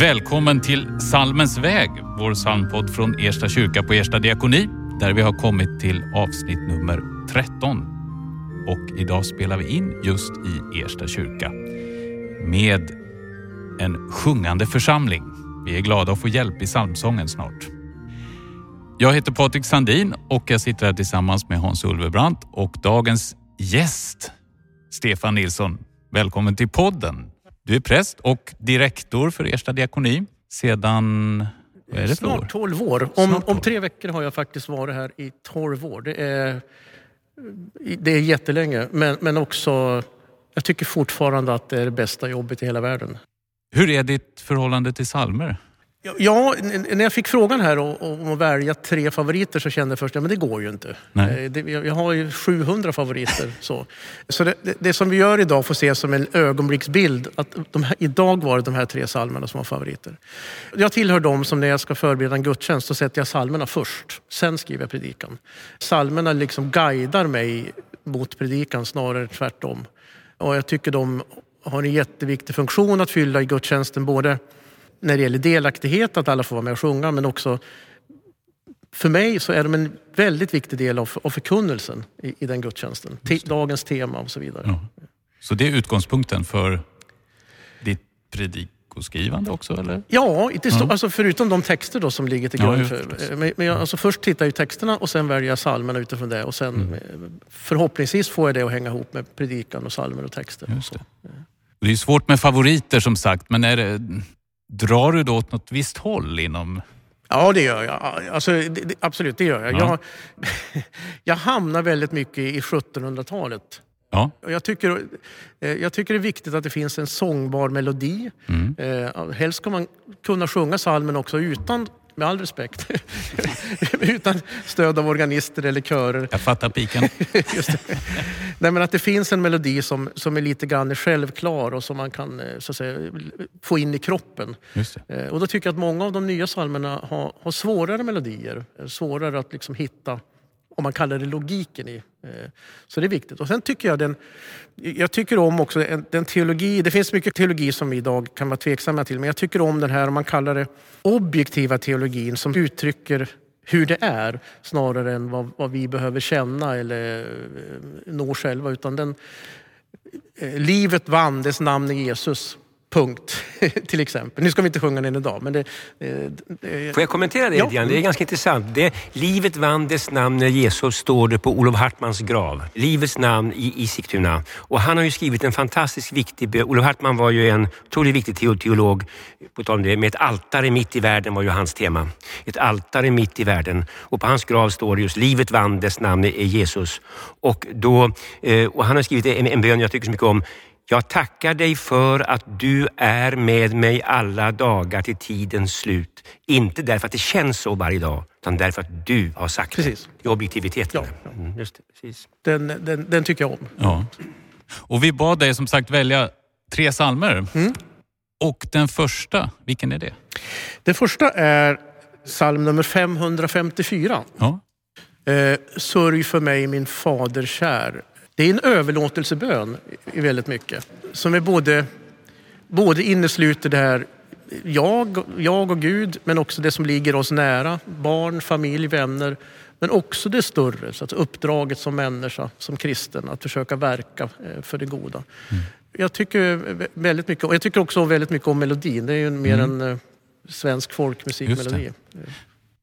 Välkommen till Salmens väg, vår psalmpodd från Ersta kyrka på Ersta diakoni, där vi har kommit till avsnitt nummer 13. Och idag spelar vi in just i Ersta kyrka med en sjungande församling. Vi är glada att få hjälp i psalmsången snart. Jag heter Patrik Sandin och jag sitter här tillsammans med Hans Ulvebrant och dagens gäst, Stefan Nilsson. Välkommen till podden. Du är präst och direktor för Ersta diakoni sedan vad är det? Snart 12 år. Om, om tre veckor har jag faktiskt varit här i 12 år. Det är, det är jättelänge, men, men också... Jag tycker fortfarande att det är det bästa jobbet i hela världen. Hur är ditt förhållande till salmer? Ja, när jag fick frågan här om att välja tre favoriter så kände jag först att det går ju inte. Nej. Det- Jag har ju 700 favoriter. Så, så det, det, som vi gör idag får ses som en ögonblicksbild. Att här, idag var det de här tre psalmerna som var favoriter. Jag tillhör dem som när jag ska förbereda en gudstjänst så sätter jag psalmerna först. Sen skriver jag predikan. Psalmerna liksom guidar mig mot predikan snarare tvärtom. Och jag tycker de har en jätteviktig funktion att fylla i gudstjänsten. Både när det gäller delaktighet, att alla får vara med och sjunga, men också för mig så är de en väldigt viktig del av, av förkunnelsen i, i den gudstjänsten. Te, dagens tema och så vidare. Ja. Så det är utgångspunkten för ditt predikoskrivande också, eller? Ja, det står, alltså förutom de texter då som ligger till Ja, grund ju för... Men, men jag, alltså först tittar jag i texterna och sen väljer jag psalmerna utifrån det. Och sen Mm. eh, förhoppningsvis får jag det att hänga ihop med predikan och psalmer och texter. Just det. Och det är svårt med favoriter som sagt, men är det, drar du då åt något visst håll inom... Ja, det gör jag. Alltså, det, absolut, det gör jag. Ja. Jag, jag hamnar väldigt mycket i 1700-talet. Ja, Jag tycker, eh, jag tycker det är viktigt att det finns en sångbar melodi. Mm. Eh, helst ska man kunna sjunga salmen också utan, med all respekt, utan stöd av organister eller körer. jag fattar piken. Nej, men att det finns en melodi som, som är lite grann självklar och som man kan eh, så att säga, få in i kroppen. Eh, Och då tycker jag att många av de nya psalmerna har, har svårare melodier. eh, Svårare att liksom hitta, om man kallar det logiken i. Eh, så det är viktigt. Och sen tycker jag den, jag tycker om också en- den teologi, det finns mycket teologi som vi idag kan vara tveksamma till, men jag tycker om den här, om man kallar det objektiva teologin som uttrycker hur det är snarare än vad, vad vi behöver känna eller eh, nå själva. Utan den, eh, livet vann, dess namn är Jesus. Punkt. till exempel. Nu ska vi inte sjunga den idag, men det... det Får jag kommentera det Ja. grann? Det är ganska intressant. Det, livet vann dess namn när Jesus står det på Olof Hartmans grav. Livets namn i, Sigtuna. Och han har ju skrivit en fantastiskt viktig... Olof Hartman var ju en otroligt viktig teo- teolog. På tal om det, med ett altare mitt i världen var ju hans tema. Ett altare mitt i världen. Och på hans grav står det just livet vann dess namn är Jesus. Och, då, eh, och han har skrivit en, en bön jag tycker så mycket om. Jag tackar dig för att du är med mig alla dagar till tidens slut. Inte därför att det känns så varje dag, utan därför att du har sagt Precis. det. I objektiviteten. Ja, Mm, just det, precis. Den, den, den tycker jag om. Ja. Och vi bad dig som sagt välja tre psalmer. Och den första, vilken är det? Den första är psalm nummer 554. Ja, Eh, Sörj för mig min fader kär. Det är en överlåtelsebön i väldigt mycket. Som är både, både innesluter det här jag, jag och Gud, men också det som ligger oss nära. Barn, familj, vänner. Men också det större, så att uppdraget som människa, som kristen, att försöka verka eh, för det goda. Jag tycker väldigt mycket, och jag tycker också väldigt mycket om melodin. Det är ju mer en eh, svensk folkmusikmelodi.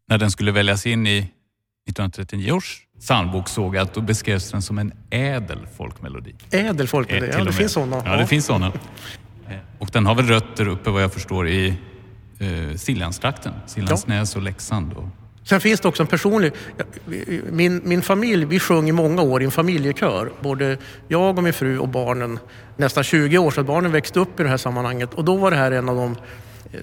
när den skulle väljas in i 1939 års psalmbok såg att då beskrevs den som en ädel folkmelodi. Ädel folkmelodi, Eh, ja det finns sådana. Ja, det finns sådana. Eh, Och den har väl rötter uppe vad jag förstår i eh, Siljanstrakten. Siljansnäs och Leksand. Och, Sen finns det också en personlig... Min, min familj, vi sjöng i många år i en familjekör. Både jag och min fru och barnen. Nästan 20 år, att barnen växte upp i det här sammanhanget. Och då var det här en av de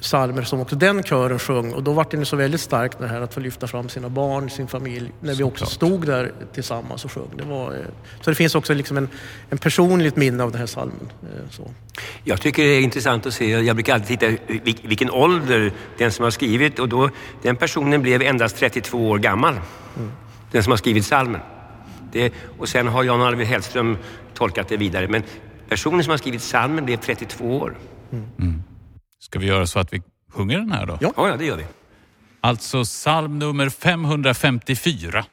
psalmer som också den kören sjöng. Och då var det så väldigt starkt det här att få lyfta fram sina barn, sin familj. När vi också stod där tillsammans och sjöng. Det var, eh, så det finns också liksom en, en personligt minne av den här psalmen. eh, Så. Jag tycker det är intressant att se, jag brukar alltid titta vil- vilken ålder den som har skrivit och då, den personen blev endast 32 år gammal. Den som har skrivit psalmen. Det, och sen har Jan Arvid Hellström tolkat det vidare. Men personen som har skrivit psalmen blev 32 år. Ska vi göra så att vi sjunger den här då? Ja. Ja, det gör vi. Alltså psalm nummer 554.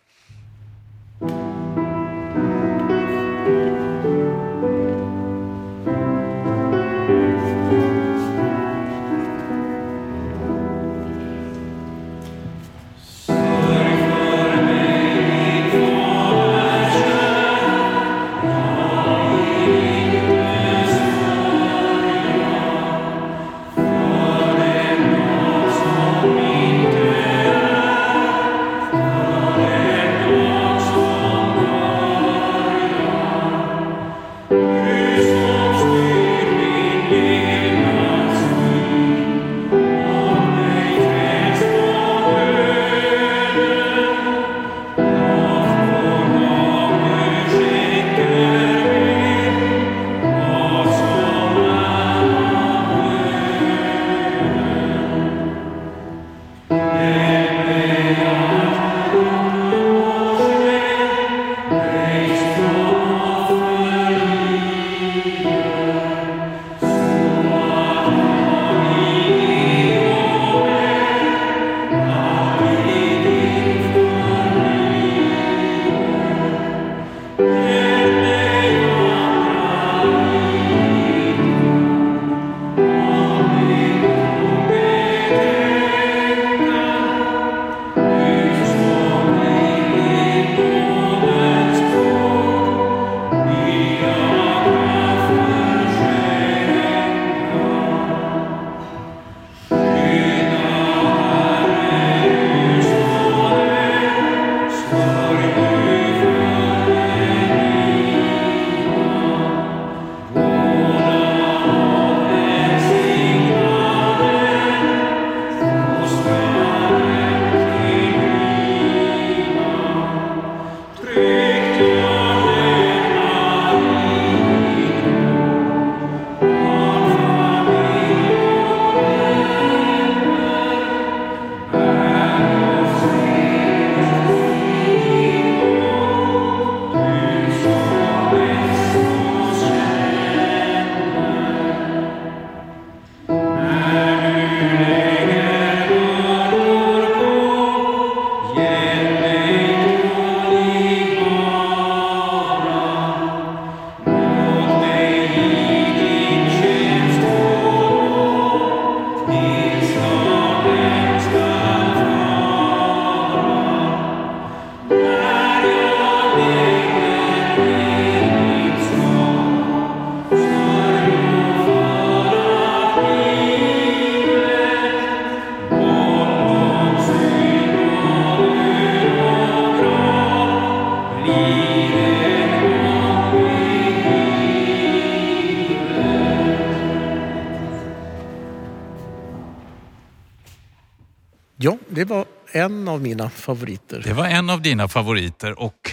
En av mina favoriter. Det var en av dina favoriter och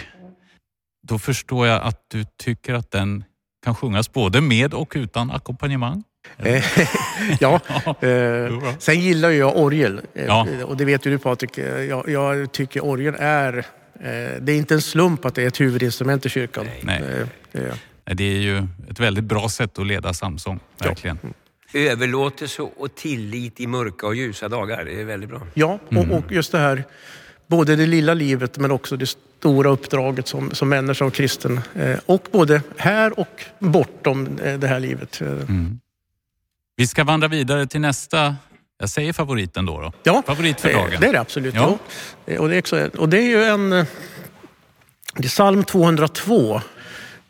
då förstår jag att du tycker att den kan sjungas både med och utan ackompanjemang. Eh, ja, eh, sen gillar jag orgel. Eh, Ja. Och det vet ju du Patrik. Eh, Jag, jag tycker orgel är... Eh, det är inte en slump att det är ett huvudinstrument i kyrkan. Nej. Eh, det är- Nej, Det är ju ett väldigt bra sätt att leda psalmsång, verkligen. Överlåtelse och tillit i mörka och ljusa dagar. Det är väldigt bra. Ja, och, och just det här, både det lilla livet men också det stora uppdraget som, som människa och kristen. Eh, och både här och bortom eh, det här livet. Eh, Vi ska vandra vidare till nästa, jag säger favoriten då. då. Ja, Favorit för dagen. Det är det absolut. Ja. Ja. Och, det är också, och det är ju en... Det är psalm 202.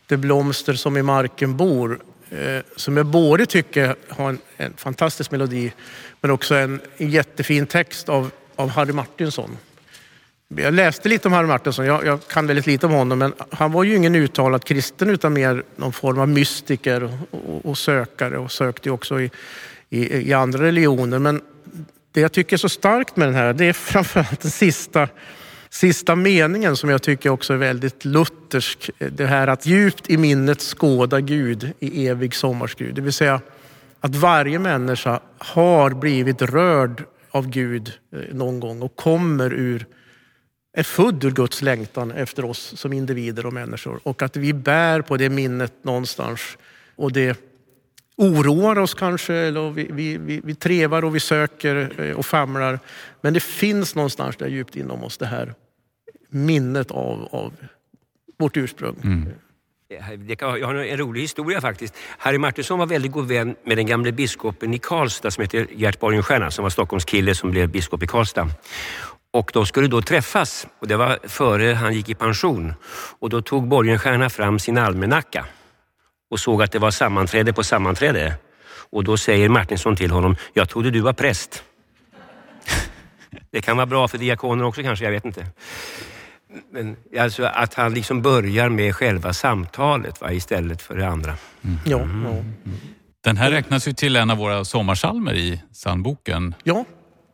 Det blomster som i marken bor. Eh, som jag både tycker har en, en fantastisk melodi men också en, en jättefin text av, av Harry Martinsson. Jag läste lite om Harry Martinsson, jag, jag kan väldigt lite om honom men han var ju ingen uttalad kristen utan mer någon form av mystiker och, och, och sökare och sökte ju också i, i, i andra religioner. Men det jag tycker är så starkt med den här det är framförallt den sista, sista meningen som jag tycker också är väldigt luthersk. Det här att djupt i minnet skåda Gud i evig sommarskrud. Det vill säga att varje människa har blivit rörd av Gud eh, någon gång och kommer ur är född ur Guds längtan efter oss som individer och människor och att vi bär på det minnet någonstans och det oroar oss kanske, eller vi, vi, vi, vi trevar och vi söker eh, och famlar. Men det finns någonstans där djupt inom oss det här minnet av, av vårt ursprung. Mm. Jag har en rolig historia faktiskt. Harry Martinsson var väldigt god vän med den gamle biskopen i Karlstad som heter Gert Borgenstierna som var Stockholmskille som blev biskop i Karlstad. Och de skulle då träffas och det var före han gick i pension. Och då tog Borgenstierna fram sin almanacka och såg att det var sammanträde på sammanträde. Och då säger Martinsson till honom, jag trodde du var präst. Det kan vara bra för diakoner också kanske, jag vet inte. Men alltså att han liksom börjar med själva samtalet va, istället för det andra. Mm. Ja, ja. Den här räknas ju till en av våra sommarsalmer i psalmboken. ja,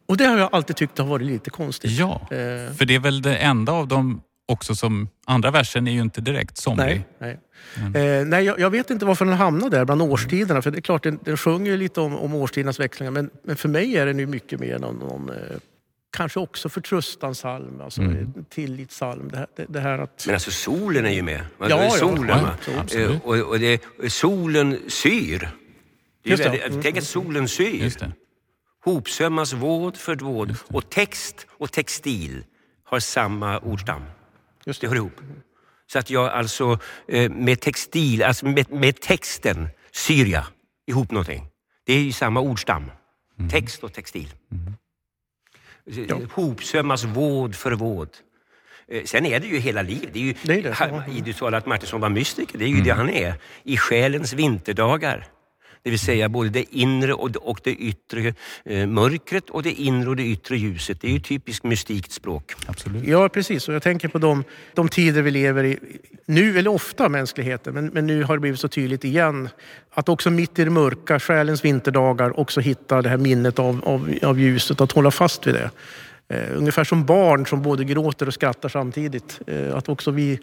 och det har jag alltid tyckt har varit lite konstigt. Ja, Eh, för det är väl det enda av dem också som... Andra versen är ju inte direkt somrig. Nej, nej. Eh, nej jag, jag vet inte varför den hamnar där bland årstiderna. För det är klart, den, den sjunger ju lite om, om årstidernas växlingar. Men, men för mig är den ju mycket mer någon, någon eh, kanske också förtröstanssalm, alltså Mm. tillitssalm. Det här, det, det här att... Men alltså solen är ju med. Ja, ja, solen, ja, absolut. Eh, Och, och det, solen syr. Just det. väldigt, Mm. Tänk att solen syr. Just det. Hopsömmas våd för våd. Och text och textil har samma ordstam. Just Det det. hör ihop. Så att jag alltså eh, med textil, alltså med, med texten syr jag ihop någonting. Det är ju samma ordstam. Text och textil. Ja. Hopsömmas våd för våd. Eh, Sen är det ju hela livet. Det är ju, Det är det. Du sa att Martinsson var mystiker. Det är ju det han är. I själens vinterdagar. Det vill säga både det inre och det, och det yttre eh, mörkret och det inre och det yttre ljuset. Det är ju typiskt mystikt språk. Absolut. Ja, precis. Och jag tänker på de, de tider vi lever i. Nu, eller ofta mänskligheten, men, men nu har det blivit så tydligt igen. Att också mitt i det mörka, själens vinterdagar, också hitta det här minnet av, av, av ljuset. Att hålla fast vid det. Eh, ungefär som barn som både gråter och skrattar samtidigt. Eh, att också vi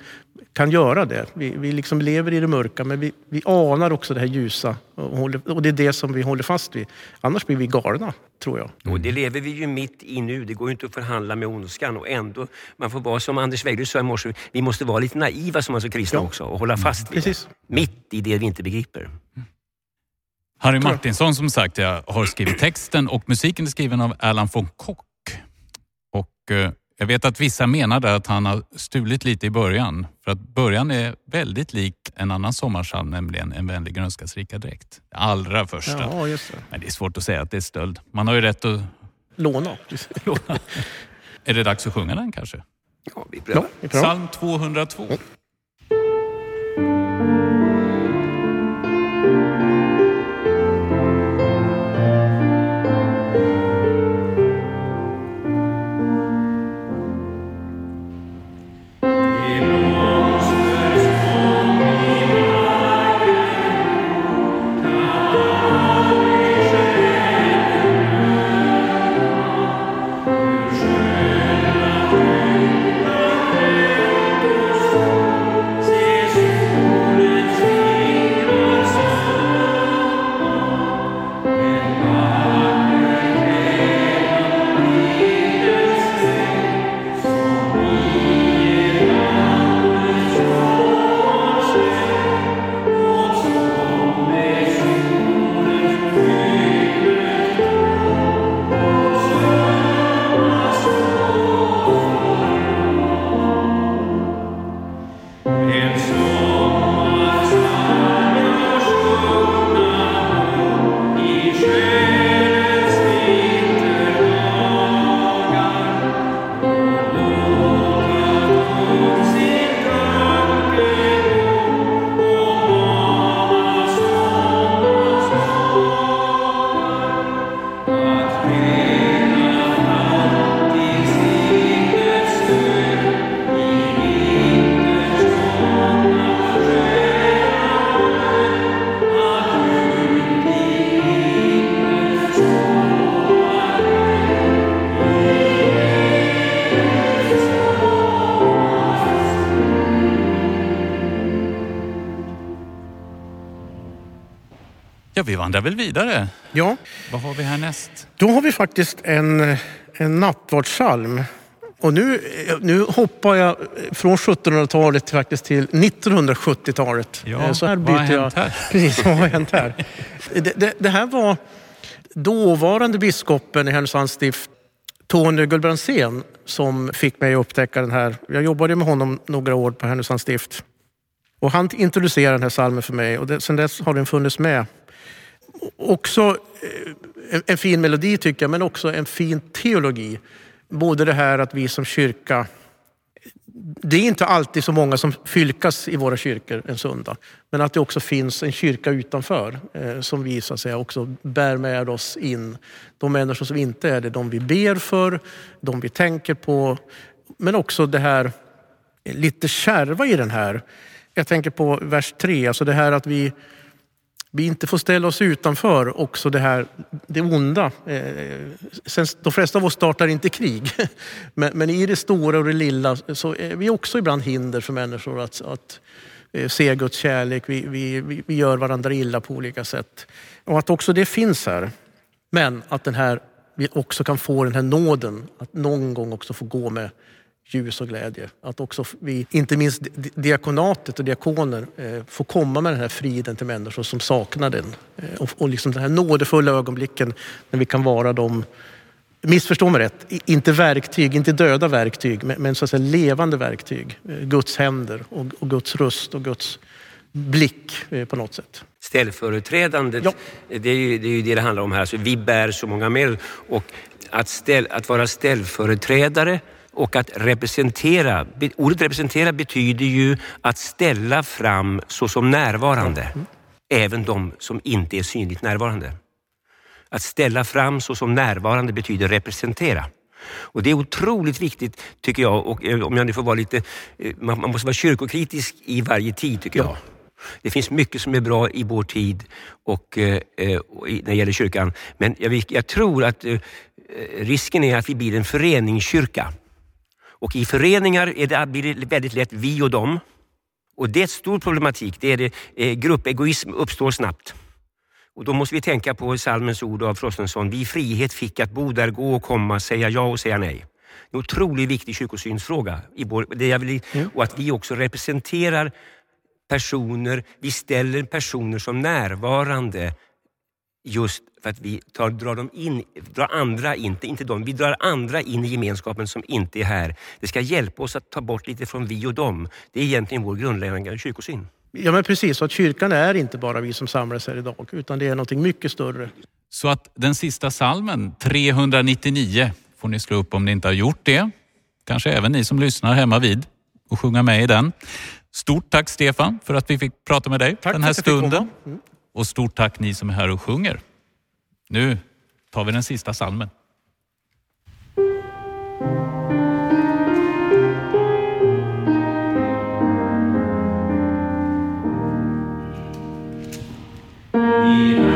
kan göra det. Vi, vi liksom lever i det mörka men vi, vi anar också det här ljusa. Och, håller, och det är det som vi håller fast vid. Annars blir vi galna, tror jag. Och det lever vi ju mitt i nu. Det går ju inte att förhandla med ondskan. Och ändå, man får vara som Anders Weijlund sa i morse, vi måste vara lite naiva som alltså kristna Ja. också och hålla fast vid Precis. det. Mitt i det vi inte begriper. Harry Martinsson som sagt jag har skrivit texten och musiken är skriven av Erland von Kock. Eh, jag vet att vissa menade att han har stulit lite i början. För att början är väldigt lik en annan sommarpsalm, nämligen En vänlig grönskas rika dräkt. Det allra första. Ja, just det. Men det är svårt att säga att det är stöld. Man har ju rätt att Låna. låna. Är det dags att sjunga den kanske? Ja, vi prövar. Ja, vi prövar. Psalm 202. Ja, vi vandrar väl vidare. Ja, Vad har vi härnäst? då har vi faktiskt en, en nattvardssalm. Och nu, nu hoppar jag från 1700-talet faktiskt till 1970-talet. Ja, Eh, Så här vad har byter jag. hänt här? Precis, vad har hänt här? Det, det, det här var dåvarande biskopen i Härnösands stift, Tony Gullbrandsen, som fick mig att upptäcka den här. Jag jobbade med honom några år på Härnösands stift. Och han introducerade den här salmen för mig och det, sen dess har den funnits med. Också eh, en, en fin melodi tycker jag, men också en fin teologi. Både det här att vi som kyrka det är inte alltid så många som fylkas i våra kyrkor en söndag. Men att det också finns en kyrka utanför eh, som vi så att säga också bär med oss in. De människor som inte är det, de vi ber för, de vi tänker på. Men också det här lite kärva i den här. Jag tänker på vers 3, alltså det här att vi, vi inte får ställa oss utanför också det här det onda. Eh, sen, de flesta av oss startar inte krig, men, men i det stora och det lilla så är vi också ibland hinder för människor att, att eh, se Guds kärlek. Vi, vi, vi, vi gör varandra illa på olika sätt. Och att också det finns här. Men att den här, vi också kan få den här nåden att någon gång också få gå med ljus och glädje. Att också vi, inte minst di- diakonatet och diakoner, eh, får komma med den här friden till människor som saknar den. Eh, och, och liksom den här nådefulla ögonblicken när vi kan vara de, missförstå mig rätt, inte verktyg, inte döda verktyg, men, så att säga levande verktyg. Eh, Guds händer och, och Guds röst och Guds blick på något sätt. Ställföreträdandet, Ja. det, är ju, det är ju det det handlar om här. Så vi bär så många med och att, ställ, att vara ställföreträdare och att representera. Ordet representera betyder ju att ställa fram såsom närvarande. Även de som inte är synligt närvarande. Att ställa fram såsom närvarande betyder representera. Och Det är otroligt viktigt tycker jag, och eh, om jag nu får vara lite, eh, man man måste vara kyrkokritisk i varje tid tycker Ja. jag. Det finns mycket som är bra i vår tid och, eh, eh och när det gäller kyrkan. Men jag, jag tror att eh, risken är att vi blir en föreningskyrka. Och i föreningar är det, blir det väldigt lätt vi och dem. Och det är en stor problematik. Det är det, eh, gruppegoism uppstår snabbt. Och då måste vi tänka på salmens ord av Frostenson. Vi frihet fick att bo där, gå och komma, säga ja och säga nej. En otroligt viktig kyrkosynsfråga. I vår, det jag vill, och att vi också representerar personer, vi ställer personer som närvarande just för att vi tar, drar, dem in, drar andra in, inte, inte dem, vi drar andra in i gemenskapen som inte är här. Det ska hjälpa oss att ta bort lite från vi och dem. Det är egentligen vår grundläggande kyrkosyn. Ja men precis, att kyrkan är inte bara vi som samlas här idag, utan det är någonting mycket större. Så att den sista salmen, 399, får ni slå upp om ni inte har gjort det. Kanske även ni som lyssnar hemma vid och sjunga med i den. Stort tack Stefan för att vi fick prata med dig Tack den här stunden. Och stort tack ni som är här och sjunger. Nu tar vi den sista salmen. Yeah.